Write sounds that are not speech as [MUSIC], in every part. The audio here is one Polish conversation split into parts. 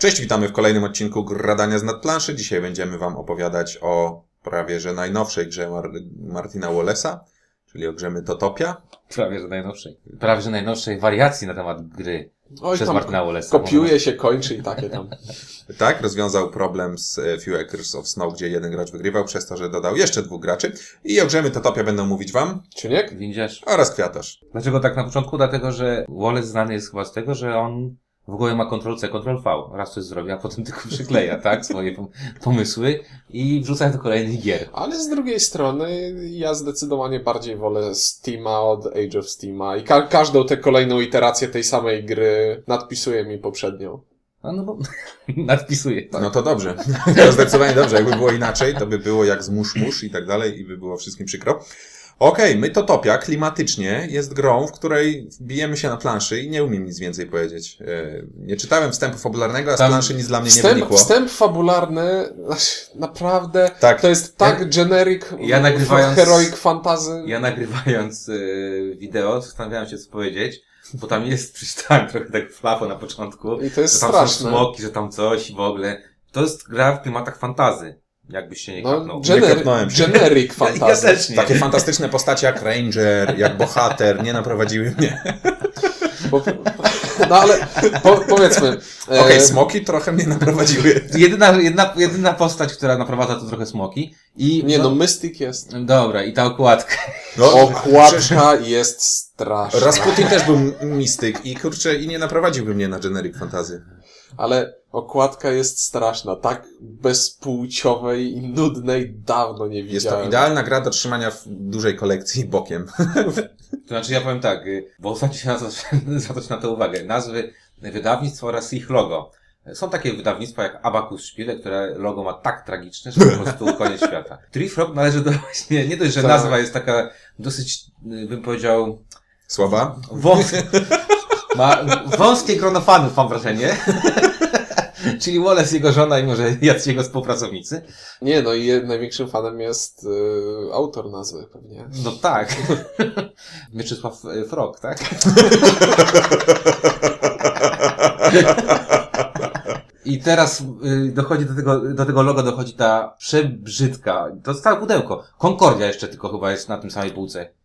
Cześć, witamy w kolejnym odcinku Gradania z nadplanszy. Dzisiaj będziemy Wam opowiadać o prawie że najnowszej grze Mar Martina Wallace'a, czyli o grze Mytotopia. Prawie że najnowszej. Prawie że najnowszej wariacji na temat gry Oj, przez Martina Wallace'a. kopiuje się, kończy i takie tam. [LAUGHS] Tak, rozwiązał problem z e, Few Acres of Snow, gdzie jeden gracz wygrywał przez to, że dodał jeszcze dwóch graczy. I o grze Mytotopia będą mówić Wam Czyniek? Widzisz? oraz Kwiatarz. Dlaczego tak na początku? Dlatego, że Wallace znany jest chyba z tego, że on w ogóle ma Ctrl-C, Ctrl-V. Raz coś zrobi, a potem tylko przykleja, tak? Swoje pom- pomysły i wrzuca do kolejnych gier. Ale z drugiej strony ja zdecydowanie bardziej wolę Steama od Age of Steama i ka- każdą tę kolejną iterację tej samej gry nadpisuje mi poprzednią. A no bo [LAUGHS] nadpisuje. No to dobrze. [LAUGHS] To zdecydowanie dobrze. Jakby było inaczej, to by było jak z musz musz i tak dalej i by było wszystkim przykro. Okej, Mytotopia klimatycznie jest grą, w której bijemy się na planszy i nie umiem nic więcej powiedzieć. E, Nie czytałem wstępu fabularnego, a z Tam planszy nic dla mnie nie Wstęp, wynikło. wstęp fabularny, [LAUGHS] naprawdę, Tak. to jest tak generic, ja nagrywając- heroic fantasy. Ja nagrywając y, wideo zastanawiałem się co powiedzieć, bo tam jest, [LAUGHS] przeczytałem trochę tak flafo na początku, I to jest że tam straszne. są smoki, że tam coś i w ogóle. To jest gra w klimatach fantazy. Jakbyś się nie No, kapnął. gener- się. generic [LAUGHS] Ja, fantasy. ja też nie. Takie fantastyczne postacie jak Ranger, jak Bohater nie naprowadziły mnie. Bo, no ale po, powiedzmy. e, Okej, smoki trochę mnie naprowadziły. Jedyna, jedna, jedyna postać, która naprowadza to trochę smoki. I, Nie no, Mystic jest. Dobra, i ta okładka. No, Okładka jest straszna. Rasputin też był mistyk i kurczę, i nie naprowadziłby mnie na generic fantazy. Ale okładka jest straszna. Tak bezpłciowej i nudnej dawno nie Jest to widziałem. idealna gra do trzymania w dużej kolekcji bokiem. [LAUGHS] To znaczy ja powiem tak, y, bo ostatnio się na to, [LAUGHS] zwracać na to uwagę. Nazwy wydawnictw oraz ich logo. Są takie wydawnictwa jak Abacus Spiele, które logo ma tak tragiczne, że po prostu [LAUGHS] koniec świata. Trifrog należy do właśnie, nie dość, że Tak. nazwa jest taka dosyć, y, bym powiedział, Słaba? wąs ma wąskie grono fanów, mam wrażenie. [LAUGHS] Czyli Wallace, jego żona i może jacyś jego współpracownicy. Nie no i największym fanem jest y, autor nazwy pewnie. No tak. [LAUGHS] Mieczysław y, Frog, tak? [LAUGHS] I teraz y, dochodzi do tego, do tego logo dochodzi ta przebrzydka, to całe pudełko. Concordia jeszcze tylko chyba jest na tym samej półce.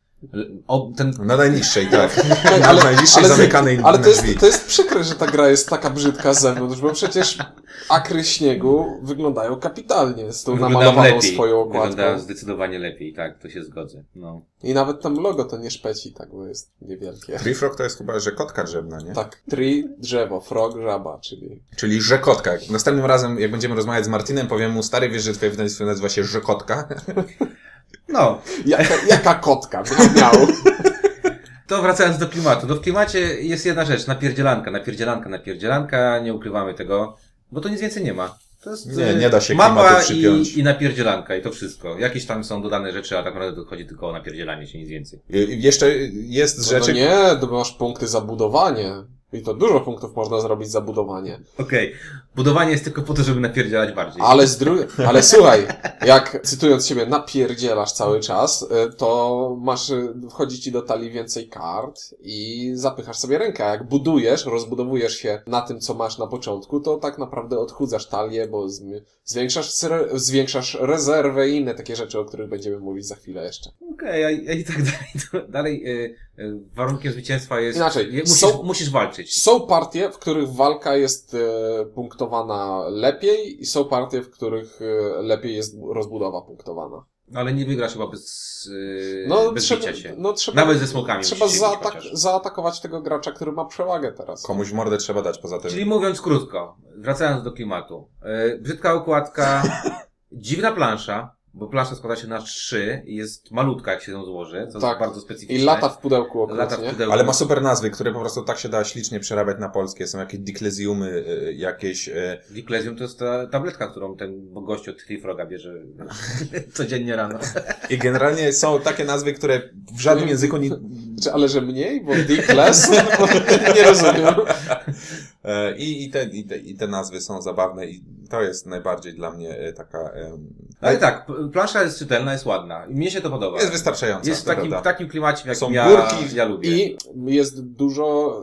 O, ten, Na najniższej, tak. [LAUGHS] Ale- Na najniższej ale- zamykanej Ale to jest, drzwi. to jest przykre, że ta gra jest taka brzydka z zewnątrz, bo przecież akry śniegu wyglądają kapitalnie z tą wyglądają namalowaną lepiej. swoją Wyglądają okładką. zdecydowanie lepiej, tak, to się zgodzę. No. I nawet tam logo to nie szpeci, tak, bo jest niewielkie. Treefrog to jest chyba rzekotka drzewna, nie? Tak, tree, drzewo, frog, żaba, czyli... Czyli rzekotka. Następnym razem, jak będziemy rozmawiać z Martinem, powiem mu, stary, wiesz, że twoje wydawnictwo nazywa się Rzekotka? [LAUGHS] no, Jaka, jaka kotka, miał. [LAUGHS] To wracając do klimatu. No w klimacie jest jedna rzecz, napierdzielanka, napierdzielanka, napierdzielanka, nie ukrywamy tego, bo to nic więcej nie ma. To jest Nie, nie da się mapa klimatu przypiąć. i, i napierdzielanka i to wszystko. Jakieś tam są dodane rzeczy, a tak naprawdę chodzi tylko o napierdzielanie się, nic więcej. Y, Jeszcze jest No, rzeczy... no nie, to masz punkty za budowanie. I to dużo punktów można zrobić za budowanie. Okej, budowanie jest tylko po to, żeby napierdzielać bardziej. Ale z drugiej, ale słuchaj, jak cytując siebie napierdzielasz cały czas, y, to masz, y, wchodzi ci do talii więcej kart i zapychasz sobie rękę. A jak budujesz, rozbudowujesz się na tym, co masz na początku, to tak naprawdę odchudzasz talię, bo zwiększasz, zwiększasz rezerwę i inne takie rzeczy, o których będziemy mówić za chwilę jeszcze. Okej, a i tak [LAUGHS] dalej. To dalej y, warunkiem zwycięstwa jest... Inaczej, je- musisz, są- musisz walczyć. Są partie, w których walka jest e, punktowana lepiej i są partie, w których e, lepiej jest rozbudowa punktowana. Ale nie wygrasz chyba bez, y, No, bez trzeba, się. no trzeba, Nawet ze smokami trzeba zaatak- chociaż. zaatakować tego gracza, który ma przewagę teraz. Komuś mordę trzeba dać poza tym. Czyli mówiąc krótko, wracając do klimatu. Yy, brzydka okładka, [LAUGHS] dziwna plansza, bo plansza składa się na trzy i jest malutka, jak się ją złoży, co Tak. jest bardzo specyficzne. I lata w pudełku Lata w pudełku. Ale ma super nazwy, które po prostu tak się da ślicznie przerabiać na polskie. Są jakieś diklezjumy, y, jakieś... y, Diclesium to jest ta tabletka, którą ten gość od Trifroga bierze [LAUGHS] codziennie rano. [LAUGHS] I generalnie są takie nazwy, które w żadnym języku nie... Czy, ale że mniej? Bo Dick Less? [LAUGHS] nie rozumiem. E, I, i, te, i, te, I te nazwy są zabawne i tak To jest najbardziej dla mnie e, taka... Ale tak, p- plansza jest czytelna, jest ładna. Mnie się to podoba. Jest wystarczająca. Jest w takim, w takim klimacie, w jakim Są ja, górki ja lubię. I jest dużo,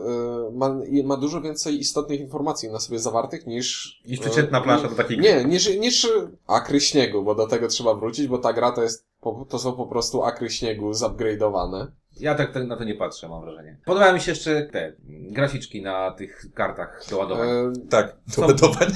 y, ma, ma dużo więcej istotnych informacji na sobie zawartych niż... Niż przeciętna plansza do takiej gry. Nie, niż, niż akry śniegu, bo do tego trzeba wrócić, bo ta gra to jest, po, to są po prostu akry śniegu zupgrade'owane. Ja tak na to nie patrzę, mam wrażenie. Podobają mi się jeszcze te graficzki na tych kartach do ładowania. E, Tak, Są- to wydobań. [LAUGHS]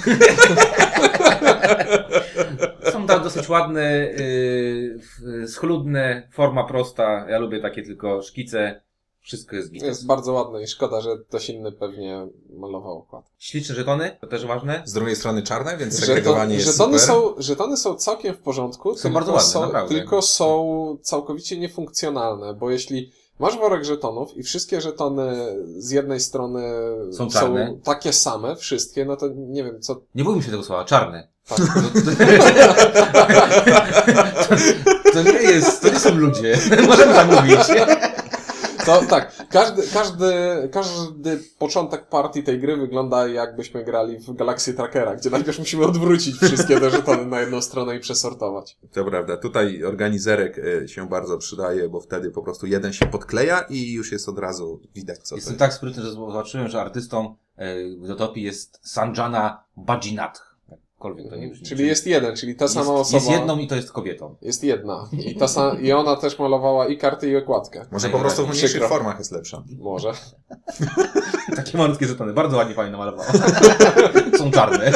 Są tam dosyć ładne, yy, schludne, forma prosta. Ja lubię takie tylko szkice. Wszystko jest git. jest bardzo ładne i szkoda, że ktoś inny pewnie malował okład. Śliczne żetony, to też ważne. Z drugiej strony czarne, więc segregowanie jest żetony, super. są, żetony są całkiem w porządku, Są tylko, bardzo ładne, są, naprawdę. tylko są całkowicie niefunkcjonalne, bo jeśli masz worek żetonów i wszystkie żetony z jednej strony Są czarne. takie same, wszystkie, no to nie wiem, co... Nie bójmy się tego słowa, czarne. Tak, To, to [LAUGHS] nie jest, to nie są ludzie. [LAUGHS] Możemy tak mówić. To, tak każdy, każdy, każdy początek partii tej gry wygląda jakbyśmy grali w Galaxy Trackera, gdzie najpierw musimy odwrócić wszystkie te żetony na jedną stronę i przesortować. To prawda. Tutaj organizerek e, się bardzo przydaje, bo wtedy po prostu jeden się podkleja i już jest od razu widać, co to Jestem jest. tak sprytny, że zobaczyłem, że artystą w Dotopii jest Sanjana Bajinath. Jakkolwiek to nie brzmi. Czyli jest jeden, czyli ta jest, sama osoba. jest jedną i to jest kobietą. Jest jedna. I, ta I ona też malowała i karty, i okładkę. Może po prostu w Przykro. mniejszych formach jest lepsza. Może. [LAUGHS] Takie malutkie żetony. Bardzo ładnie pani namalowała. [LAUGHS] Są czarne.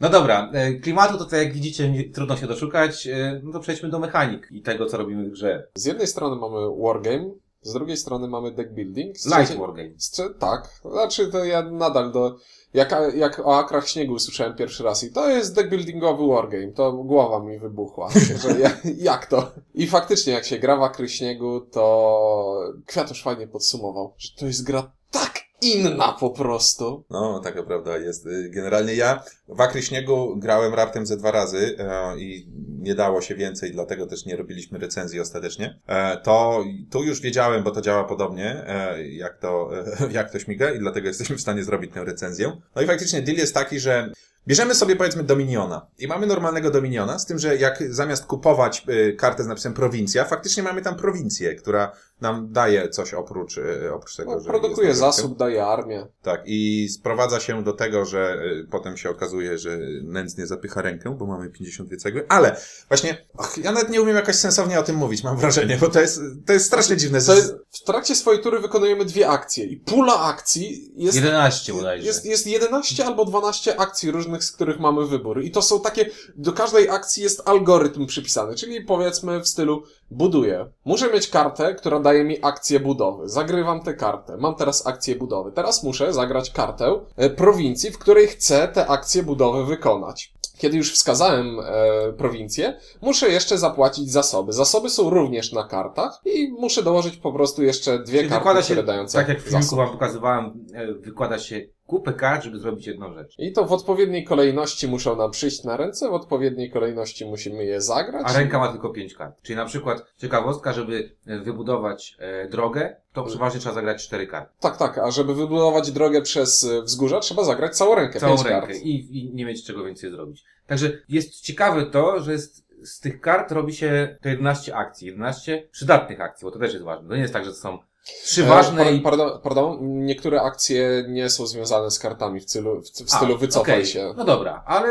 No dobra, e, klimatu to, to jak widzicie trudno się doszukać, e, no to przejdźmy do mechanik i tego, co robimy w grze. Z jednej strony mamy wargame, z drugiej strony mamy deck building. Z Light Wargame. tak. Znaczy to ja nadal do... Jak, jak o akrach śniegu usłyszałem pierwszy raz i to jest deck buildingowy wargame, to głowa mi wybuchła, [LAUGHS] że ja, jak to? I faktycznie jak się gra w akry śniegu, to Kwiatusz fajnie podsumował, że to jest gra tak inna po prostu. No, taka prawda jest. Y, Generalnie ja w Akry Śniegu grałem raptem ze dwa razy e, i nie dało się więcej, dlatego też nie robiliśmy recenzji ostatecznie. E, to tu już wiedziałem, bo to działa podobnie, e, jak to, e, [LAUGHS] jak to śmiga i dlatego jesteśmy w stanie zrobić tę recenzję. No i faktycznie deal jest taki, że Bierzemy sobie powiedzmy Dominiona i mamy normalnego Dominiona, z tym, że jak zamiast kupować y, kartę z napisem prowincja, faktycznie mamy tam prowincję, która nam daje coś oprócz, y, oprócz tego, No, że produkuje zasób, daje armię. tak, i sprowadza się do tego, że y, potem się okazuje, że nędznie zapycha rękę, bo mamy 52 cegły, ale właśnie, och, ja nawet nie umiem jakoś sensownie o tym mówić, mam wrażenie, bo to jest, to jest strasznie dziwne. To jest, w trakcie swojej tury wykonujemy dwie akcje i pula akcji jest 11 bodajże. Jest, jest 11 albo 12 akcji różnych, z których mamy wybór. I to są takie, do każdej akcji jest algorytm przypisany, czyli powiedzmy w stylu buduję. Muszę mieć kartę, która daje mi akcję budowy. Zagrywam tę kartę. Mam teraz akcję budowy. Teraz muszę zagrać kartę e, prowincji, w której chcę tę akcję budowy wykonać. Kiedy już wskazałem e, prowincję, muszę jeszcze zapłacić zasoby. Zasoby są również na kartach i muszę dołożyć po prostu jeszcze dwie Czyli karty, wykłada się, które dają tak jak w filmiku wam pokazywałem, e, wykłada się kupę kart, żeby zrobić jedną rzecz. I to w odpowiedniej kolejności muszą nam przyjść na ręce, w odpowiedniej kolejności musimy je zagrać. A ręka ma tylko 5 kart. Czyli na przykład ciekawostka, żeby e, wybudować e, drogę, to przeważnie trzeba zagrać 4 karty. Tak, tak, a żeby wybudować drogę przez y, wzgórza, trzeba zagrać całą rękę, Całą pięć rękę kart. i, i nie mieć czego więcej zrobić. Także jest ciekawe to, że jest, z tych kart robi się to 11 akcji, 11 przydatnych akcji, bo to też jest ważne. To nie jest tak, że to są trzy E, ważne par- i... Pardon, pardon, niektóre akcje nie są związane z kartami w, stylu, w, w stylu A, wycofaj okej. się. No dobra, ale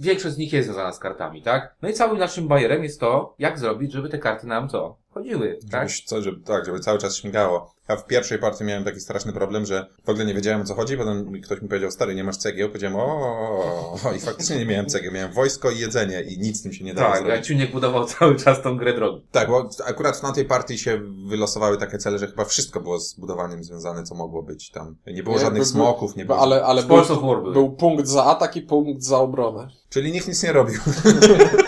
większość z nich jest związana z kartami, tak? No i całym naszym bajerem jest to, jak zrobić, żeby te karty nam co? Chodziły, tak? Żebyś, co, żeby, tak, żeby cały czas śmigało. Ja w pierwszej partii miałem taki straszny problem, że w ogóle nie wiedziałem o co chodzi, potem ktoś mi powiedział, stary, nie masz cegieł, powiedziałem, o, o, o, i faktycznie nie miałem cegieł, miałem wojsko i jedzenie i nic z tym się nie dało Tak, zrobić. Ciuniek budował [LAUGHS] cały czas tą grę drogi. Tak, bo akurat na tej partii się wylosowały takie cele, że chyba wszystko było z budowaniem związane, co mogło być tam. Nie było Nie, żadnych by- by- smoków, nie było. Ale, ale był, był punkt za atak i punkt za obronę. Czyli nikt nic nie robił. [LAUGHS]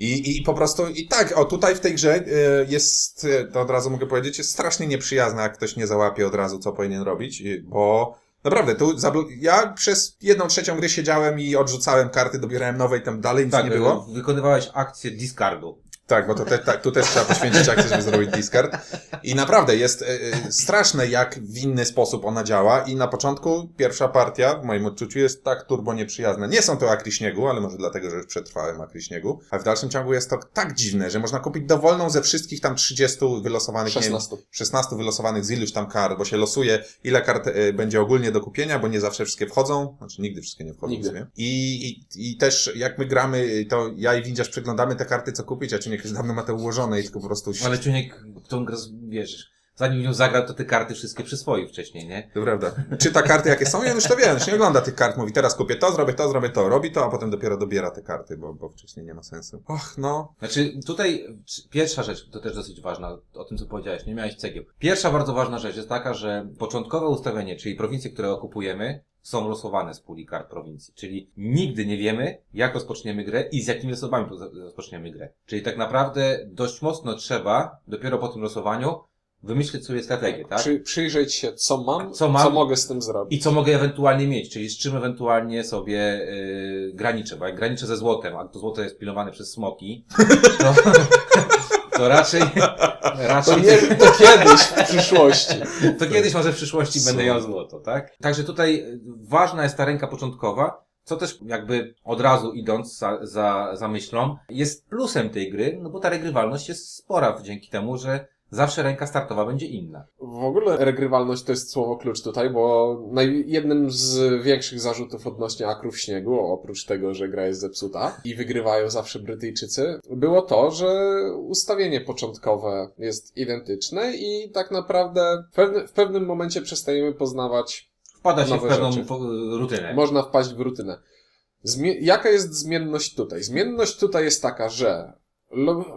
I, I po prostu, i tak, o tutaj w tej grze y, jest, y, to od razu mogę powiedzieć, jest strasznie nieprzyjazna, jak ktoś nie załapie od razu, co powinien robić, bo naprawdę, tu ja przez jedną trzecią gry siedziałem i odrzucałem karty, dobierałem nowe i tam dalej nic Tak, nie było. wykonywałeś akcję discardu. Tak, bo to te, tak, tu też trzeba poświęcić akcję, żeby zrobić discard. I naprawdę jest e, e, straszne, jak w inny sposób ona działa. I na początku pierwsza partia, w moim odczuciu, jest tak turbo nieprzyjazna. Nie są to akry śniegu, ale może dlatego, że już przetrwałem akry śniegu. A w dalszym ciągu jest to tak dziwne, że można kupić dowolną ze wszystkich tam 30 wylosowanych, nie wiem, 16. 16 wylosowanych z iluś tam kart, bo się losuje, ile kart e, będzie ogólnie do kupienia, bo nie zawsze wszystkie wchodzą. Znaczy nigdy wszystkie nie wchodzą Nigdy. I, i, I też jak my gramy, to ja i Windziarz przeglądamy te karty, co kupić, a Czuniek już dawno ma to ułożone i tylko po prostu... Ale Ciuniek, tą grę, wiesz, zanim nią zagrał, to te karty wszystkie przyswoił wcześniej, nie? To prawda. Czyta karty, jakie są i on już to wie, już nie ogląda tych kart, mówi teraz kupię to, zrobię to, zrobię to, robi to, a potem dopiero dobiera te karty, bo, bo wcześniej nie ma sensu. Och, no. Znaczy, tutaj pierwsza rzecz, to też dosyć ważna, o tym co powiedziałeś, nie miałeś cegieł. Pierwsza bardzo ważna rzecz jest taka, że początkowe ustawienie, czyli prowincje, które okupujemy, są losowane z puli kart prowincji. Czyli nigdy nie wiemy, jak rozpoczniemy grę i z jakimi zasobami po- rozpoczniemy grę. Czyli tak naprawdę dość mocno trzeba, dopiero po tym losowaniu, wymyślić sobie strategię, tak? Przy, przyjrzeć się, co mam, Co mam? co mogę z tym zrobić. I co mogę ewentualnie mieć, czyli z czym ewentualnie sobie yy, graniczę, bo jak graniczę ze złotem, a to złoto jest pilnowane przez smoki, to, [LAUGHS] to raczej, [LAUGHS] To, raczej nie, to kiedyś w przyszłości. to kiedyś może w przyszłości będę miał złoto, tak? Także tutaj ważna jest ta ręka początkowa, co też jakby od razu idąc za, za, za myślą, jest plusem tej gry, no bo ta regrywalność jest spora dzięki temu, że zawsze ręka startowa będzie inna. W ogóle regrywalność to jest słowo klucz tutaj, bo naj, jednym z większych zarzutów odnośnie akrów śniegu, oprócz tego, że gra jest zepsuta i wygrywają zawsze Brytyjczycy, było to, że ustawienie początkowe jest identyczne i tak naprawdę w, w pewnym momencie przestajemy poznawać, Wpada się w pewną rzeczy. rutynę. można wpaść w rutynę. Zmie- jaka jest zmienność tutaj? Zmienność tutaj jest taka, że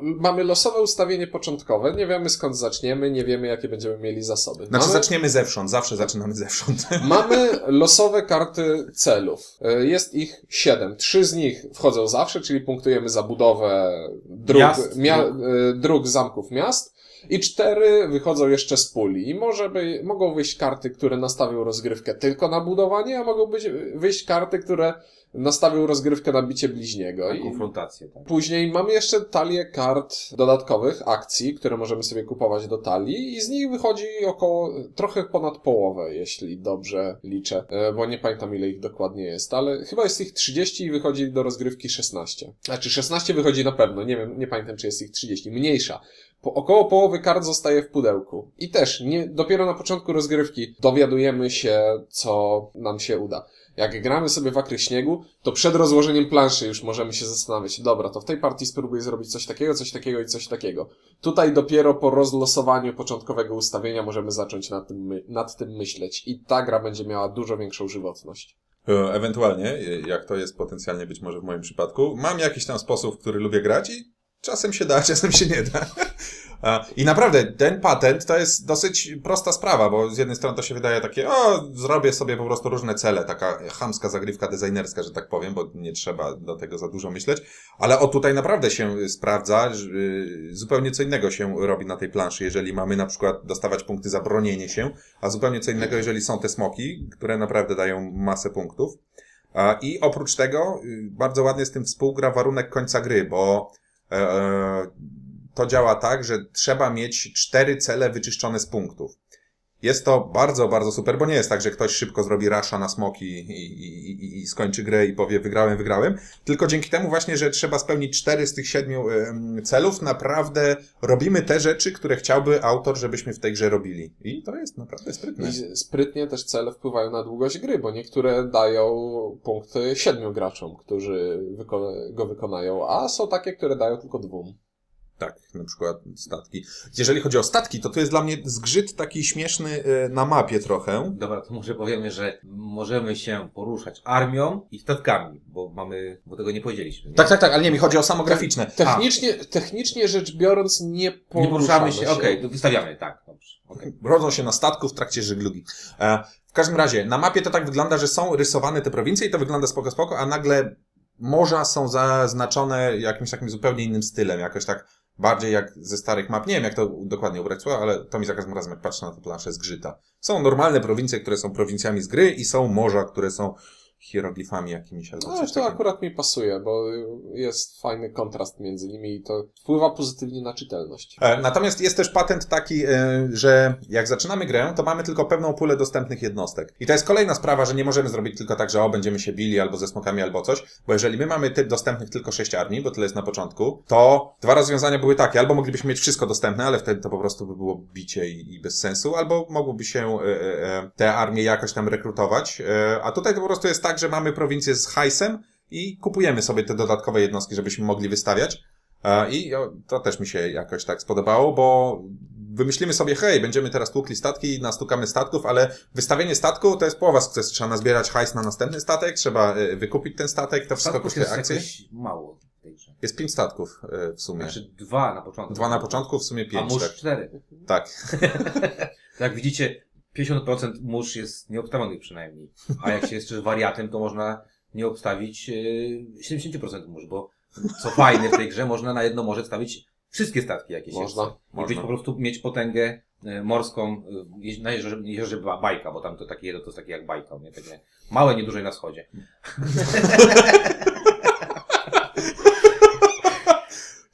mamy losowe ustawienie początkowe, nie wiemy skąd zaczniemy, nie wiemy jakie będziemy mieli zasoby. Znaczy mamy... zaczniemy zewsząd, zawsze zaczynamy zewsząd. [LAUGHS] Mamy losowe karty celów. E, Jest ich siedem. Trzy z nich wchodzą zawsze, czyli punktujemy za budowę dróg, Miast, mia, dróg. e, dróg zamków miast. I cztery wychodzą jeszcze z puli. I może by, mogą wyjść karty, które nastawią rozgrywkę tylko na budowanie, a mogą być, wyjść karty, które nastawią rozgrywkę na bicie bliźniego. Na konfrontację, tak. Później mamy jeszcze talię kart dodatkowych, akcji, które możemy sobie kupować do talii i z nich wychodzi około, trochę ponad połowę, jeśli dobrze liczę, e, bo nie pamiętam ile ich dokładnie jest, ale chyba jest ich 30 i wychodzi do rozgrywki 16. Znaczy 16 wychodzi na pewno, nie wiem, nie pamiętam czy jest ich 30, mniejsza. Po, około połowy kart zostaje w pudełku. I też, nie, dopiero na początku rozgrywki dowiadujemy się, co nam się uda. Jak gramy sobie w akry śniegu, to przed rozłożeniem planszy już możemy się zastanawiać, dobra, to w tej partii spróbuję zrobić coś takiego, coś takiego i coś takiego. Tutaj dopiero po rozlosowaniu początkowego ustawienia możemy zacząć nad tym, nad tym myśleć i ta gra będzie miała dużo większą żywotność. E, Ewentualnie, e, jak to jest potencjalnie być może w moim przypadku, mam jakiś tam sposób, w który lubię grać i czasem się da, [LAUGHS] czasem się nie da. I naprawdę, ten patent to jest dosyć prosta sprawa, bo z jednej strony to się wydaje takie, o, zrobię sobie po prostu różne cele, taka chamska zagrywka designerska, że tak powiem, bo nie trzeba do tego za dużo myśleć, ale o tutaj naprawdę się sprawdza, y, zupełnie co innego się robi na tej planszy, jeżeli mamy na przykład dostawać punkty za bronienie się, a zupełnie co innego, jeżeli są te smoki, które naprawdę dają masę punktów. I oprócz tego y, bardzo ładnie z tym współgra warunek końca gry, bo to działa tak, że trzeba mieć cztery cele wyczyszczone z punktów. Jest to bardzo, bardzo super, bo nie jest tak, że ktoś szybko zrobi rasza na smoki i, i, i, skończy grę i powie wygrałem, wygrałem. Tylko dzięki temu właśnie, że trzeba spełnić cztery z tych siedmiu celów, naprawdę robimy te rzeczy, które chciałby autor, żebyśmy w tej grze robili. I to jest naprawdę sprytne. I sprytnie też cele wpływają na długość gry, bo niektóre dają punkty siedmiu graczom, którzy go wykonają, a są takie, które dają tylko dwóm. Tak, na przykład statki. Jeżeli chodzi o statki, to tu jest dla mnie zgrzyt taki śmieszny e, na mapie trochę. Dobra, to może powiemy, że możemy się poruszać armią i statkami, bo mamy, bo tego nie powiedzieliśmy. Nie? Tak, tak, tak, ale nie, mi chodzi o samo graficzne. Technicznie, technicznie rzecz biorąc nie poruszamy, Nie poruszamy się, okej, to wystawiamy, tak, dobrze, okej. Rodzą się na statku w trakcie żeglugi. E, w każdym razie, na mapie to tak wygląda, że są rysowane te prowincje i to wygląda spoko, spoko, a nagle morza są zaznaczone jakimś takim zupełnie innym stylem, jakoś tak bardziej jak ze starych map. Nie wiem, jak to dokładnie ubrać ale to mi za każdym razem, jak patrzę na tę planszę, zgrzyta. Są normalne prowincje, które są prowincjami z gry i są morza, które są hieroglifami jakimiś albo No, coś to takiego. akurat mi pasuje, bo jest fajny kontrast między nimi i to wpływa pozytywnie na czytelność. E, Natomiast jest też patent taki, e, że jak zaczynamy grę, to mamy tylko pewną pulę dostępnych jednostek. I to jest kolejna sprawa, że nie możemy zrobić tylko tak, że o, będziemy się bili albo ze smokami, albo coś, bo jeżeli my mamy ty dostępnych tylko sześć armii, bo tyle jest na początku, to dwa rozwiązania były takie, albo moglibyśmy mieć wszystko dostępne, ale wtedy to po prostu by było bicie i, i bez sensu, albo mogłoby się e, e, te armie jakoś tam rekrutować, e, a tutaj to po prostu jest tak, że mamy prowincję z hajsem i kupujemy sobie te dodatkowe jednostki, żebyśmy mogli wystawiać. E, I to też mi się jakoś tak spodobało, bo wymyślimy sobie, hej, będziemy teraz tłukli statki, nastukamy statków, ale wystawienie statku to jest połowa sukcesu. Trzeba nazbierać hajs na następny statek, trzeba e, wykupić ten statek, to wszystko kosztuje akcje. mało. Jest pięć statków e, w sumie. Znaczy dwa na początku. Dwa na początku, w sumie A pięć, mórz tak. cztery. Tak. Jak [LAUGHS] widzicie, 50% mórz jest nieobstawionych przynajmniej. A jak się jest jeszcze wariatem, to można nie obstawić e, 70% mórz, bo co fajne w tej grze, można na jedno morze wstawić wszystkie statki, jakie się Można. I można. być po prostu mieć potęgę e, morską e, na jeziorze, jeziorze Ba- Bajka, bo tam to takie jedno to jest takie jak Bajka, nie? Takie małe, nieduże na wschodzie. [LAUGHS]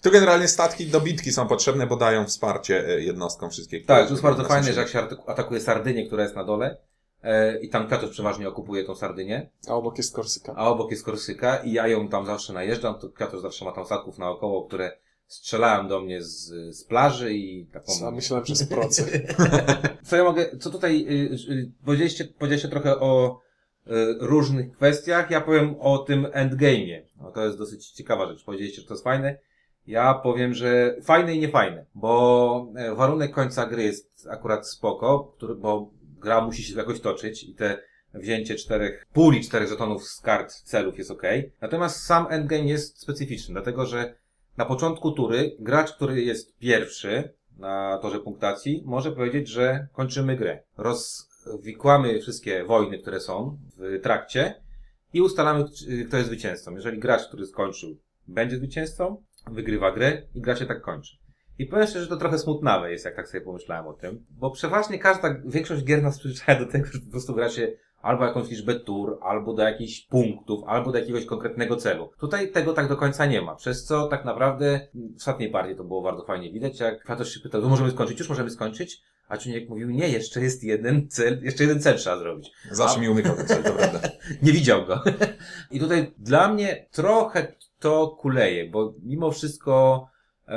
Tu generalnie statki do bitki są potrzebne, bo dają wsparcie e, jednostkom wszystkie. które- Tak, to jest bardzo fajne, że jak się ataku- atakuje Sardynię, która jest na dole, e, i tam Kratos przeważnie okupuje tą Sardynię, A obok jest Korsyka. a obok jest Korsyka i ja ją tam zawsze najeżdżam, to Kratos zawsze ma tam statków naokoło, które strzelają do mnie z, z plaży i taką... A myślałem, że z procy. [LAUGHS] Co ja mogę, co tutaj, y, y, powiedzieliście, powiedzieliście trochę o y, różnych kwestiach, ja powiem o tym endgame'ie. No, to jest dosyć ciekawa rzecz. Powiedzieliście, że to jest fajne. Ja powiem, że fajne i niefajne, bo e, warunek końca gry jest akurat spoko, który, bo gra musi się jakoś toczyć i te wzięcie czterech, puli czterech żetonów z kart celów jest ok. Natomiast sam endgame jest specyficzny, dlatego że na początku tury gracz, który jest pierwszy na torze punktacji, może powiedzieć, że kończymy grę. Rozwikłamy wszystkie wojny, które są w trakcie i ustalamy, kto jest zwycięzcą. Jeżeli gracz, który skończył, będzie zwycięzcą, wygrywa grę i gra się tak kończy. I powiem szczerze, że to trochę smutnawe jest, jak tak sobie pomyślałem o tym, bo przeważnie każda, większość gier nas przyzwyczaja do tego, że po prostu gra się albo jakąś liczbę tur, albo do jakichś punktów, albo do jakiegoś konkretnego celu. Tutaj tego tak do końca nie ma, przez co tak naprawdę w ostatniej partii to było bardzo fajnie widać, jak Kratos się pytał, to możemy skończyć, już możemy skończyć, a Czuniek mówił, nie, jeszcze jest jeden cel, jeszcze jeden cel trzeba zrobić. Zawsze mi umykał ten cel, to prawda. [LAUGHS] Nie widział go. I tutaj dla mnie trochę to kuleje, bo mimo wszystko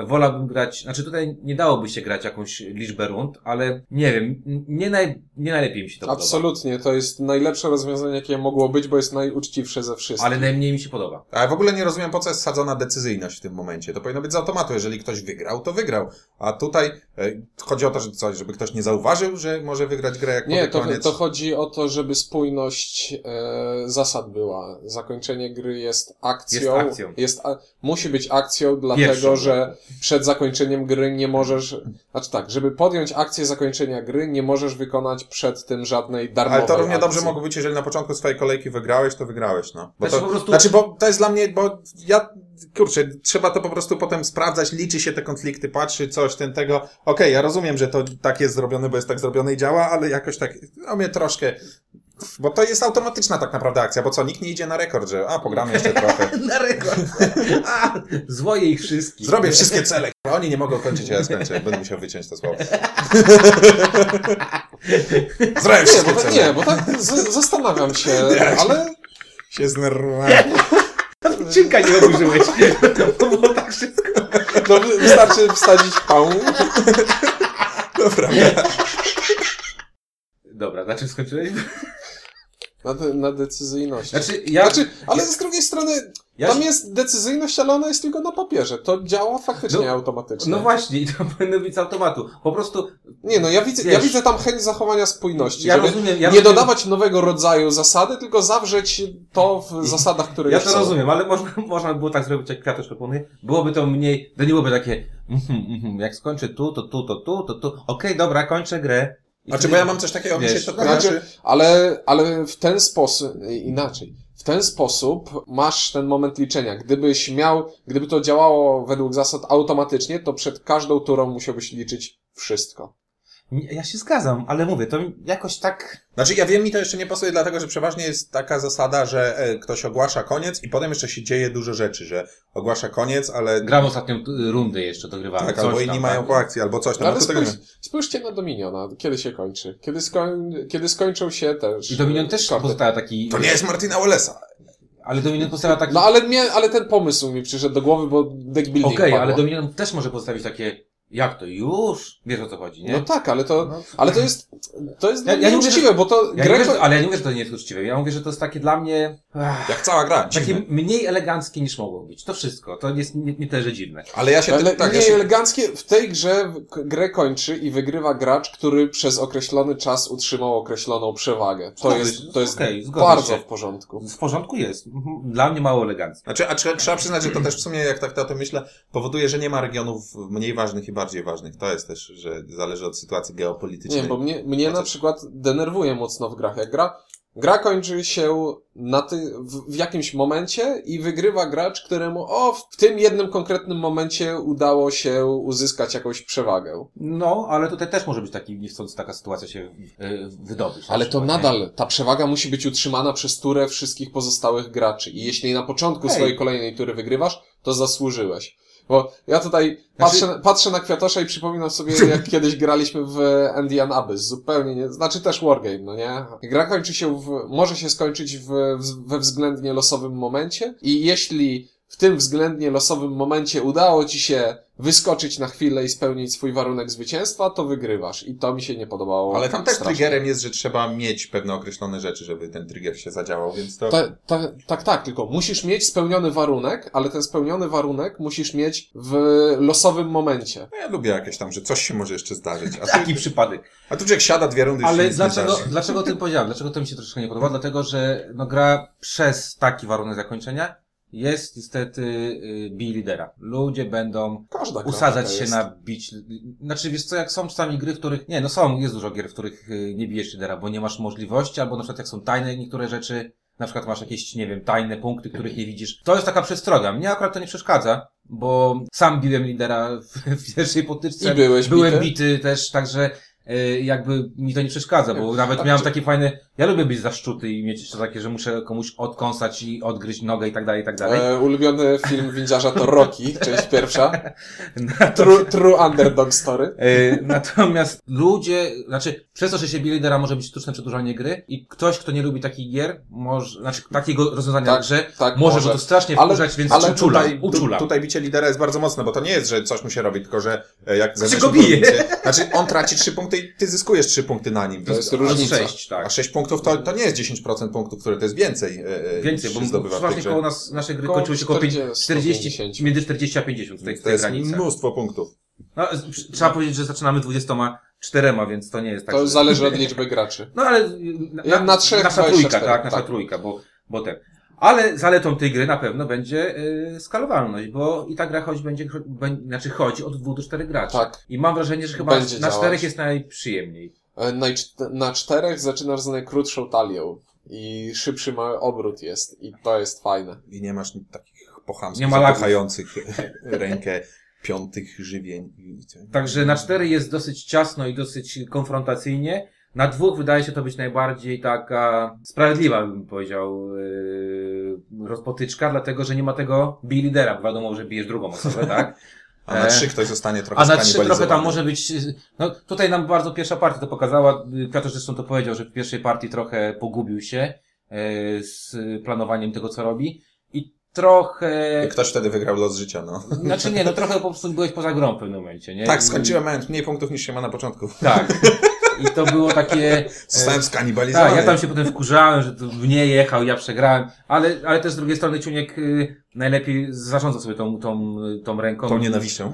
wolałbym grać, znaczy tutaj nie dałoby się grać jakąś liczbę rund, ale nie wiem, nie, naj, nie najlepiej mi się to podoba. Absolutnie, to jest najlepsze rozwiązanie, jakie mogło być, bo jest najuczciwsze ze wszystkich. Ale najmniej mi się podoba. A ja w ogóle nie rozumiem, po co jest sadzona decyzyjność w tym momencie. To powinno być z automatu. Jeżeli ktoś wygrał, to wygrał. A tutaj e, chodzi o to, że coś, żeby ktoś nie zauważył, że może wygrać grę jak Nie, to, koniec. to chodzi o to, żeby spójność e, zasad była. Zakończenie gry jest akcją. Jest akcją. jest a, musi być akcją, dlatego Pierwszą. że przed zakończeniem gry nie możesz. Znaczy tak, żeby podjąć akcję zakończenia gry, nie możesz wykonać przed tym żadnej darmowej Ale to równie akcji. dobrze mogło być, jeżeli na początku swojej kolejki wygrałeś, to wygrałeś, no. Bo Znaczy to, po prostu- znaczy, bo to jest dla mnie, bo ja, kurczę, trzeba to po prostu potem sprawdzać, liczy się te konflikty, patrzy coś, ten tego. Okej, ja rozumiem, że to tak jest zrobione, bo jest tak zrobione i działa, ale jakoś tak, no mnie troszkę, bo to jest automatyczna tak naprawdę akcja, bo co, nikt nie idzie na rekord, że a, pogramy jeszcze trochę. [LAUGHS] Na rekord. A, zwoje ich wszystkich. Zrobię wszystkie cele, oni nie mogą kończyć, a ja skończę, będę musiał wyciąć to słowo. [LAUGHS] Zrobię Nie, wszystkie bo, cele. nie, bo tak z, zastanawiam się, [LAUGHS] ale Się znerwowałem. Czynka nie oburzyłeś. To było tak wszystko. no, wy- wystarczy wstawić pał. Dobra. Dobra, na czym skończyłeś? Na, de, na decyzyjności. Znaczy, ja... Znaczy, ale z drugiej strony, ja tam jest decyzyjność, ale ona jest tylko na papierze. To działa faktycznie No, automatycznie. No właśnie, i to [LAUGHS] powinno być z automatu. Po prostu Nie, no ja widzę, ja Wiesz- widzę tam chęć zachowania spójności, ja żeby rozumiem. Ja nie rozumiem, dodawać nowego rodzaju zasady, tylko zawrzeć to w zasadach, które Ja to są. rozumiem, ale można, [LAUGHS] można by było tak zrobić, jak Kwiatusz proponuje. Byłoby to mniej, to nie byłoby takie, mhm, mhm, jak skończę tu, to tu, to tu, to tu. Okej, dobra, kończę grę. Znaczy, bo ja mam coś takiego, mi się Wiesz, to Znaczy, ale, ale w ten sposób, inaczej. W ten sposób masz ten moment liczenia. Gdybyś miał, gdyby to działało według zasad automatycznie, to przed każdą turą musiałbyś liczyć wszystko. Ja się zgadzam, ale mówię, to jakoś tak... Znaczy, ja wiem, mi to jeszcze nie pasuje, dlatego że przeważnie jest taka zasada, że e, ktoś ogłasza koniec i potem jeszcze się dzieje dużo rzeczy, że ogłasza koniec, ale. Gram ostatnią rundę jeszcze, dogrywamy. tak, coś albo tam, inni mają tak? po akcji, albo coś tam. Ale No, tego nie spójrz, spójrzcie na Dominiona, kiedy się kończy. Kiedy, skoń, kiedy skończą się też... I Dominion też pozostała taki... To nie jest Martina Wallace'a. Ale Dominion pozostała taki... No ale, mnie, ale ten pomysł mi przyszedł do głowy, bo deck building Okej, padło. ale Dominion też może pozostawić takie... Jak to? Już? Wiesz o co chodzi, nie? No tak, ale to, No. ale to jest, to jest Ja- ja, ja nie mówię, nieuczciwe, bo to Ja nie mówię, ale ja nie mówię, że to nie jest uczciwe. Ja mówię, że to jest takie dla mnie... Ach, Jak cała gra. takie dziwne. mniej eleganckie niż mogło być. To wszystko. To jest nie, nie tyle, że dziwne. Ale ja się. Ale tak, ja nie się eleganckie, w tej grze grę kończy i wygrywa gracz, który przez określony czas utrzymał określoną przewagę. To jest, to jest zgodzę bardzo się. w porządku. W porządku jest. Mhm. Dla mnie mało elegancko. Znaczy, a trzeba, trzeba przyznać, że to też w sumie, jak tak o tym myślę, powoduje, że nie ma regionów mniej ważnych i bardziej ważnych. To jest też, że zależy od sytuacji geopolitycznej. Nie, bo mnie, mnie No na co- przykład denerwuje mocno w grach. Jak gra, gra kończy się na ty, w, w jakimś momencie i wygrywa gracz, któremu o, w tym jednym konkretnym momencie udało się uzyskać jakąś przewagę. No, ale tutaj też może być taki, niechcący taka sytuacja się y, wydobyć. na Ale to nie? nadal, ta przewaga musi być utrzymana przez turę wszystkich pozostałych graczy. I jeśli na początku Okej. swojej kolejnej tury wygrywasz, to zasłużyłeś. Bo ja tutaj patrzę, patrzę na Kwiatosza i przypominam sobie, [LAUGHS] jak kiedyś graliśmy w Indian Abyss. Zupełnie nie, znaczy też Wargame, no nie? Gra kończy się w, może się skończyć w, w, we względnie losowym momencie i jeśli w tym względnie losowym momencie udało ci się wyskoczyć na chwilę i spełnić swój warunek zwycięstwa, to wygrywasz. I to mi się nie podobało. Ale tam też strasznie. triggerem jest, że trzeba mieć pewne określone rzeczy, żeby ten trigger się zadziałał, więc to... Ta, ta, tak, tak, tylko musisz mieć spełniony warunek, ale ten spełniony warunek musisz mieć w losowym momencie. No Ja lubię jakieś tam, że coś się może jeszcze zdarzyć. A tu, Taki przypadek. a tu człowiek siada dwie rundy się Ale dlaczego, dlaczego o tym powiedziałem? Dlaczego to mi się troszkę nie podoba? Dlatego, że no, gra przez taki warunek zakończenia jest niestety y, bij lidera. Ludzie będą Każda usadzać się jest. na bić. Znaczy, wiesz co, jak są czasami gry, w których. Nie, no są, jest dużo gier, w których y, nie bijesz lidera, bo nie masz możliwości, albo na przykład jak są tajne niektóre rzeczy, na przykład masz jakieś, nie wiem, tajne punkty, których nie widzisz. To jest taka przestroga. Mnie akurat to nie przeszkadza, bo sam biłem lidera w, w pierwszej potyczce. I byłeś Byłem bity? bity też, także jakby mi to nie przeszkadza, bo nawet A miałem czy- takie fajne, ja lubię być zaszczuty i mieć jeszcze takie, że muszę komuś odkąsać i odgryźć nogę i tak dalej, i tak dalej. E, ulubiony film windziarza to Rocky, [LAUGHS] część pierwsza. True, true Underdog Story. E, Natomiast ludzie, znaczy, przez to, że się lidera może być sztuczne przedłużanie gry i ktoś, kto nie lubi takich gier, może, znaczy takiego rozwiązania Tak, grze, tak, może, może. to strasznie Ale- wkurzać, więc Ale uczula, tutaj, uczula. tu, tutaj bicie lidera jest bardzo mocne, bo to nie jest, że coś mu się robi, tylko że e, jak Znaczy zamiast go bije. Znaczy on traci trzy punkty i ty zyskujesz trzy punkty na nim. To jest a, różnica. Sześć, A tak. sześć punktów to, to nie jest 10% punktów, które to jest więcej. e, e, Więcej, bo się zdobywa w tej przeważnie grze. koło nas, nasze gry Koło kończyły się około 40, 40, 50. między 40 a 50 w tej, w To tej jest granicy. mnóstwo punktów. No, trzeba powiedzieć, że zaczynamy 24, więc to nie jest tak, To że... zależy od liczby graczy. No ale na, Ja na trzech, nasza 24, trójka, tak, nasza tak. trójka, bo, bo ten. Ale zaletą tej gry na pewno będzie y, skalowalność, bo i ta gra chodzi, będzie, będzie, znaczy chodzi od dwóch do czterech graczy. Tak. I mam wrażenie, że chyba Będzie na działać. czterech jest najprzyjemniej. E, Na, czt- na czterech zaczynasz z najkrótszą talią. I szybszy ma obrót jest. I to jest fajne. I nie masz takich Nie pochamskich, zapychających [LAUGHS] rękę piątych żywień. Także na cztery jest dosyć ciasno i dosyć konfrontacyjnie. Na dwóch wydaje się to być najbardziej taka sprawiedliwa, bym powiedział, yy, rozpotyczka, dlatego że nie ma tego bij lidera, bo wiadomo, że bijesz drugą osobę, tak? [LAUGHS] A na E, trzy ktoś zostanie trochę A na trzy trochę tam może być, no tutaj nam bardzo pierwsza partia to pokazała, Piotr zresztą to powiedział, że w pierwszej partii trochę pogubił się y, z planowaniem tego, co robi i trochę, I Ktoś wtedy wygrał los życia, no. [LAUGHS] znaczy nie, no trochę po prostu byłeś poza grą w pewnym momencie, nie? Tak, skończyłem mając mniej punktów niż się ma na początku. Tak. [LAUGHS] I to było takie... Zostałem e, skanibalizowany. Tak, ja tam się potem wkurzałem, że to mnie jechał, ja przegrałem, ale, ale też z drugiej strony Ciuniek y, najlepiej zarządza sobie tą, tą, tą ręką. Tą nienawiścią.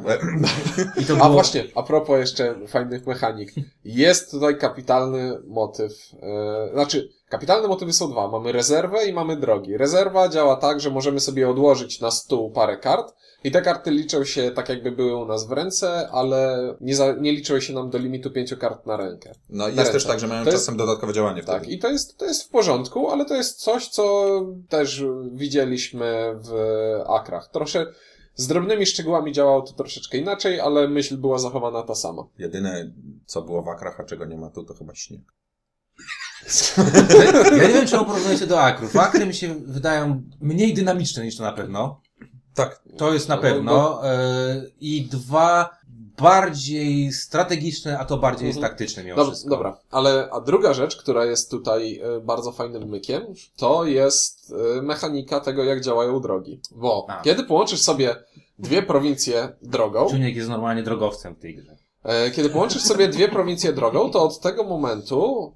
I to A było... właśnie, a propos jeszcze fajnych mechanik. Jest tutaj kapitalny motyw. E, znaczy, kapitalne motywy są dwa. Mamy rezerwę i mamy drogi. Rezerwa działa tak, że możemy sobie odłożyć na stół parę kart i te karty liczą się tak, jakby były u nas w ręce, ale nie, za, nie liczyły się nam do limitu pięciu kart na rękę. No i jest też ręce. tak, że mają To jest- czasem dodatkowe działanie Tak, wtedy. i to jest, to jest w porządku, ale to jest coś, co też widzieliśmy w akrach. Trosze, Z drobnymi szczegółami działało to troszeczkę inaczej, ale myśl była zachowana ta sama. Jedyne, co było w akrach, a czego nie ma tu, to chyba śnieg. Ja nie wiem, czemu porównuje się do akrów. Akry mi się wydają mniej dynamiczne niż to na pewno. Tak. To jest na No, pewno. e, I dwa bardziej strategiczne, a to bardziej jest Mhm. taktyczne mimo Dob- wszystko. dobra, ale a druga rzecz, która jest tutaj e, bardzo fajnym mykiem, to jest e, mechanika tego, jak działają drogi. Bo A. kiedy połączysz sobie dwie prowincje drogą, Czuniek jest normalnie drogowcem w tej grze. kiedy połączysz sobie dwie prowincje drogą, to od tego momentu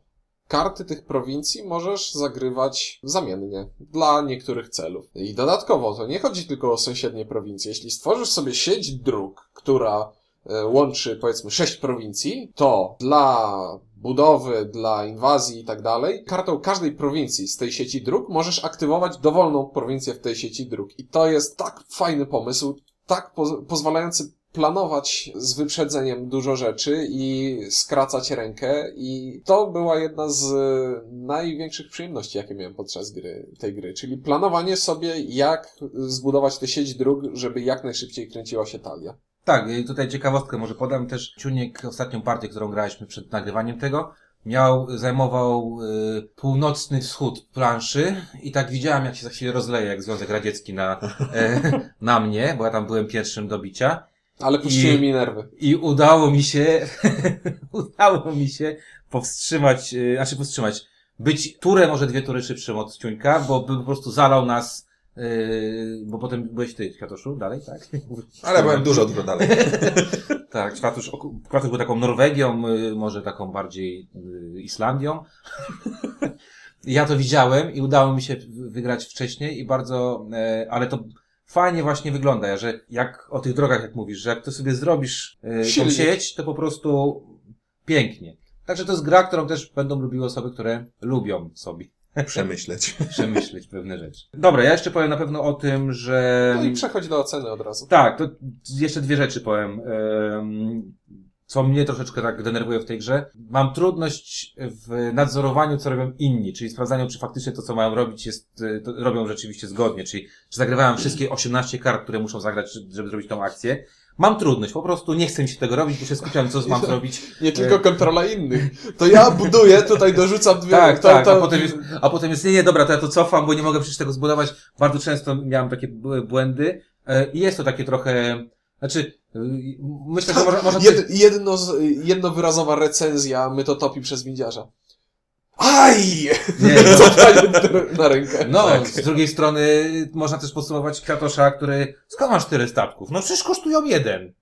karty tych prowincji możesz zagrywać zamiennie dla niektórych celów. I dodatkowo to nie chodzi tylko o sąsiednie prowincje. Jeśli stworzysz sobie sieć dróg, która e, łączy powiedzmy sześć prowincji, to dla budowy, dla inwazji i tak dalej, kartą każdej prowincji z tej sieci dróg możesz aktywować dowolną prowincję w tej sieci dróg. I to jest tak fajny pomysł, tak poz- pozwalający planować z wyprzedzeniem dużo rzeczy i skracać rękę i to była jedna z e, największych przyjemności, jakie miałem podczas gry, tej gry, czyli planowanie sobie, jak zbudować tę sieć dróg, żeby jak najszybciej kręciła się talia. Tak, tutaj ciekawostkę może podam też. Ciuniek, ostatnią partię, którą graliśmy przed nagrywaniem tego, miał, zajmował y, północny wschód planszy i tak widziałem, jak się za chwilę rozleje, jak Związek Radziecki na, e, [LAUGHS] na mnie, bo ja tam byłem pierwszym do bicia. Ale puściły I- mi nerwy. I udało mi się, [LAUGHS] udało mi się powstrzymać, yy, znaczy powstrzymać, być turę, może dwie tury szybszym od Ciuńka, bo by po prostu zalał nas, yy, bo potem byłeś ty, Kwiatoszu, dalej, tak? [LAUGHS] Ale byłem dużo, dużo dalej. [LAUGHS] Tak, Kwiatusz, Kwiatusz był taką Norwegią, yy, może taką bardziej yy, Islandią. Ja to widziałem i udało mi się wygrać wcześniej i bardzo, e, ale to fajnie właśnie wygląda, że jak o tych drogach, jak mówisz, że jak to sobie zrobisz e, tą sieć, to po prostu pięknie. Także to jest gra, którą też będą lubiły osoby, które lubią sobie [LAUGHS] Przemyśleć. przemyśleć pewne rzeczy. Dobra, ja jeszcze powiem na pewno o tym, że... No i przechodź do oceny od razu. Tak, to jeszcze dwie rzeczy powiem. Em, Co mnie troszeczkę tak denerwuje w tej grze. Mam trudność w nadzorowaniu, co robią inni, czyli sprawdzaniu, czy faktycznie to, co mają robić, jest, to robią rzeczywiście zgodnie, czyli czy zagrywają wszystkie 18 kart, które muszą zagrać, żeby zrobić tą akcję. Mam trudność, po prostu nie chcę mi się tego robić, bo się skupiam, co mam [LAUGHS] zrobić. Nie tylko kontrola innych. To ja buduję, tutaj dorzucam dwie... Tak, to, tak, to, a potem jest, a potem jest, nie, nie, dobra, to ja to cofam, bo nie mogę przecież tego zbudować. Bardzo często miałem takie błędy e, i jest to takie trochę, znaczy, y, myślę, że [LAUGHS] można, można Jed, jedno, jednowyrazowa recenzja my to topi przez windziarza. Aj! nie, [LAUGHS] no, na rękę. no Tak. z drugiej strony można też podsumować Kwiatosza, który, skąd masz tyle statków? No przecież kosztują jeden.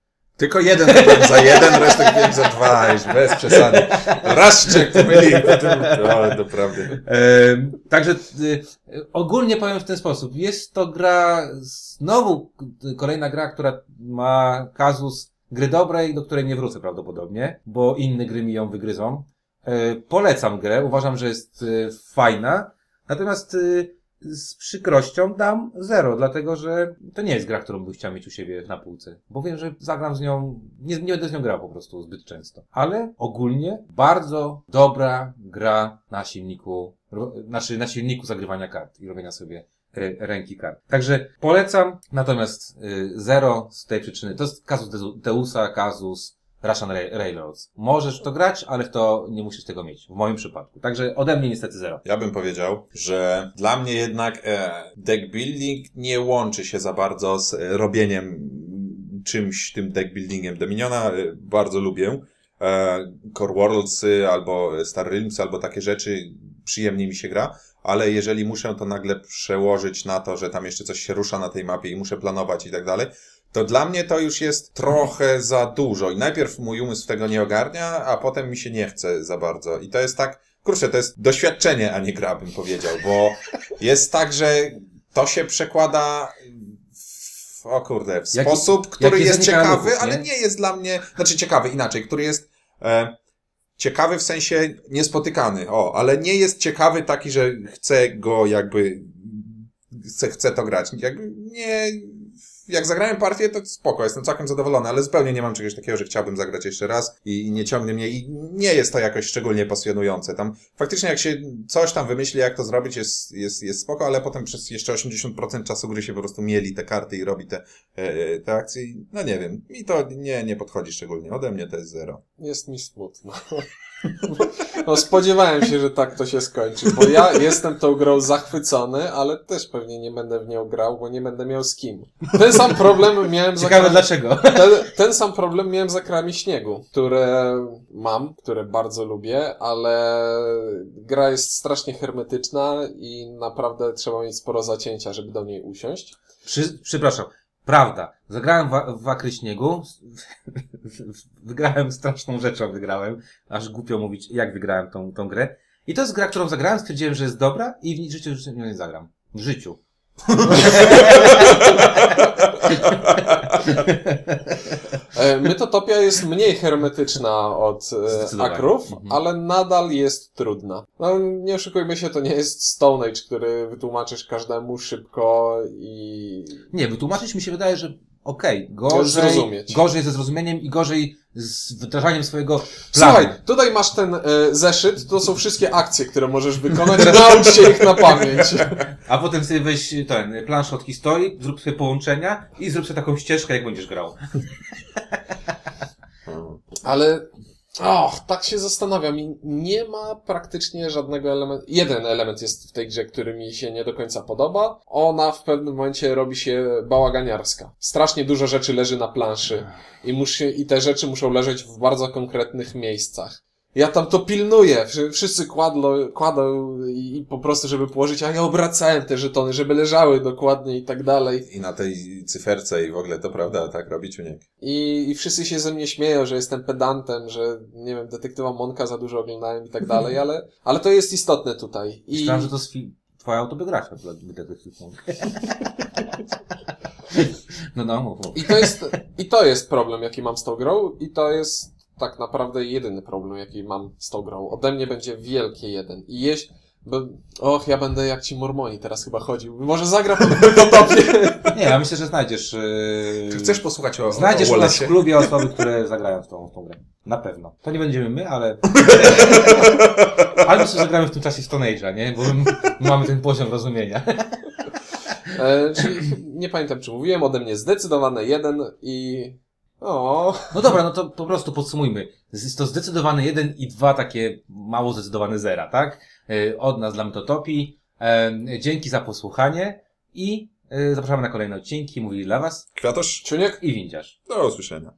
Tylko jeden kupiłem za jeden, resztę kupiłem za dwa, już bez przesady. Raz czek pomylił, potem... O, doprawdy. Ehm, także y, ogólnie powiem w ten sposób. Jest to gra, znowu y, kolejna gra, która ma kazus gry dobrej, do której nie wrócę prawdopodobnie, bo inne gry mi ją wygryzą. E, polecam grę, uważam, że jest y, fajna, natomiast y, z przykrością dam zero, dlatego że to nie jest gra, którą bym chciał mieć u siebie na półce. Bo wiem, że zagram z nią, nie, nie będę z nią grał po prostu zbyt często. Ale ogólnie bardzo dobra gra na silniku, znaczy na silniku zagrywania kart i robienia sobie y, ręki kart. Także polecam, natomiast y, zero z tej przyczyny. To jest kazus Deusa, kazus Russian Ra- Railroads. Możesz w to grać, ale w to nie musisz tego mieć. W moim przypadku. Także ode mnie niestety zero. Ja bym powiedział, że dla mnie jednak e, deck building nie łączy się za bardzo z e, robieniem czymś tym deck buildingiem. Dominiona e, bardzo lubię. E, Core Worldsy albo Star Realms albo takie rzeczy przyjemnie mi się gra, ale jeżeli muszę to nagle przełożyć na to, że tam jeszcze coś się rusza na tej mapie i muszę planować i tak dalej, to dla mnie to już jest trochę za dużo. I najpierw mój umysł tego nie ogarnia, a potem mi się nie chce za bardzo. I to jest tak, kurczę, to jest doświadczenie, a nie gra, bym powiedział, bo [LAUGHS] jest tak, że to się przekłada w, o kurde, w Jaki- sposób, który jaki jest ciekawy, ruchów, ale nie? nie jest dla mnie, znaczy ciekawy, inaczej, który jest e, ciekawy w sensie niespotykany, o, ale nie jest ciekawy taki, że chcę go jakby, chcę, chcę to grać. Jakby nie, jak zagrałem partię, to spoko, jestem całkiem zadowolony, ale zupełnie nie mam czegoś takiego, że chciałbym zagrać jeszcze raz i, nie ciągnie mnie i nie jest to jakoś szczególnie pasjonujące. Tam faktycznie jak się coś tam wymyśli, jak to zrobić, jest, jest, jest spoko, ale potem przez jeszcze 80% czasu gry się po prostu mieli te karty i robi te, e, te akcje. No nie wiem, mi to nie, nie podchodzi szczególnie. Ode mnie to jest zero. Jest mi smutno. [LAUGHS] No spodziewałem się, że tak to się skończy, bo ja jestem tą grą zachwycony, ale też pewnie nie będę w nią grał, bo nie będę miał z kim. Ten sam problem miałem za Ciekawe krami, dlaczego. ten, ten sam problem miałem za krami śniegu, które mam, które bardzo lubię, ale gra jest strasznie hermetyczna i naprawdę trzeba mieć sporo zacięcia, żeby do niej usiąść. Przy, przepraszam. Prawda. Zagrałem w, w Akry Śniegu. Wygrałem straszną rzeczą, wygrałem. Aż głupio mówić, jak wygrałem tą, tą grę. I to jest gra, którą zagrałem, stwierdziłem, że jest dobra i w życiu już nie, zagram. W życiu. [LAUGHS] E, Mytotopia jest mniej hermetyczna od e. Akrów, Mhm. ale nadal jest trudna. No, nie oszukujmy się, to nie jest Stone Age, który wytłumaczysz każdemu szybko i... Nie, wytłumaczyć mi się wydaje, że okej, gorzej, Zrozumieć. gorzej ze zrozumieniem i gorzej z wdrażaniem swojego planu. Słuchaj, tutaj masz ten e, zeszyt, to są wszystkie akcje, które możesz wykonać, naucz się ich na pamięć. A potem sobie weź ten plansz od historii, zrób sobie połączenia i zrób sobie taką ścieżkę, jak będziesz grał. Ale, och, tak się zastanawiam i nie ma praktycznie żadnego elementu. Jeden element jest w tej grze, który mi się nie do końca podoba. Ona w pewnym momencie robi się bałaganiarska. Strasznie dużo rzeczy leży na planszy i, musi, i te rzeczy muszą leżeć w bardzo konkretnych miejscach. Ja tam to pilnuję. Wszy- Wszyscy kładlo, kładą i, i po prostu, żeby położyć, a ja obracałem te żetony, żeby leżały dokładnie i tak dalej. I na tej cyferce i w ogóle to prawda, tak robi Ciuniek. I, I wszyscy się ze mnie śmieją, że jestem pedantem, że nie wiem, detektywa Monka za dużo oglądałem i tak dalej, ale, [LAUGHS] ale to jest istotne tutaj. I Myślałem, że to jest fi- twoja autobiografia dla detektyw Monk. [LAUGHS] No, no, mów. I to jest, i to jest problem, jaki mam z tą grą, i to jest tak naprawdę jedyny problem, jaki mam z tą grą. Ode mnie będzie wielkie jeden. I jeść, bo, och, ja będę jak ci mormoni teraz chyba chodził. Może zagra po potopie. [LAUGHS] Nie, ja myślę, że znajdziesz... Yy... Czy chcesz posłuchać o, Znajdziesz o u nas w klubie osoby, które zagrają w tą, w tą grę. Na pewno. To nie będziemy my, ale... ale myślę, że zagramy w tym czasie Stone Age'a, nie? Bo my mamy ten poziom rozumienia. E, czyli nie pamiętam, czy mówiłem, ode mnie zdecydowane jeden i... O, No dobra, no to po prostu podsumujmy. Jest to zdecydowany jeden i dwa takie mało zdecydowane zera, tak? Yy, Od nas dla Mytotopii. Yy, Dzięki za posłuchanie i yy, zapraszamy na kolejne odcinki. Mówili dla Was Kwiatosz, Czuniek? i Windziarz. do usłyszenia.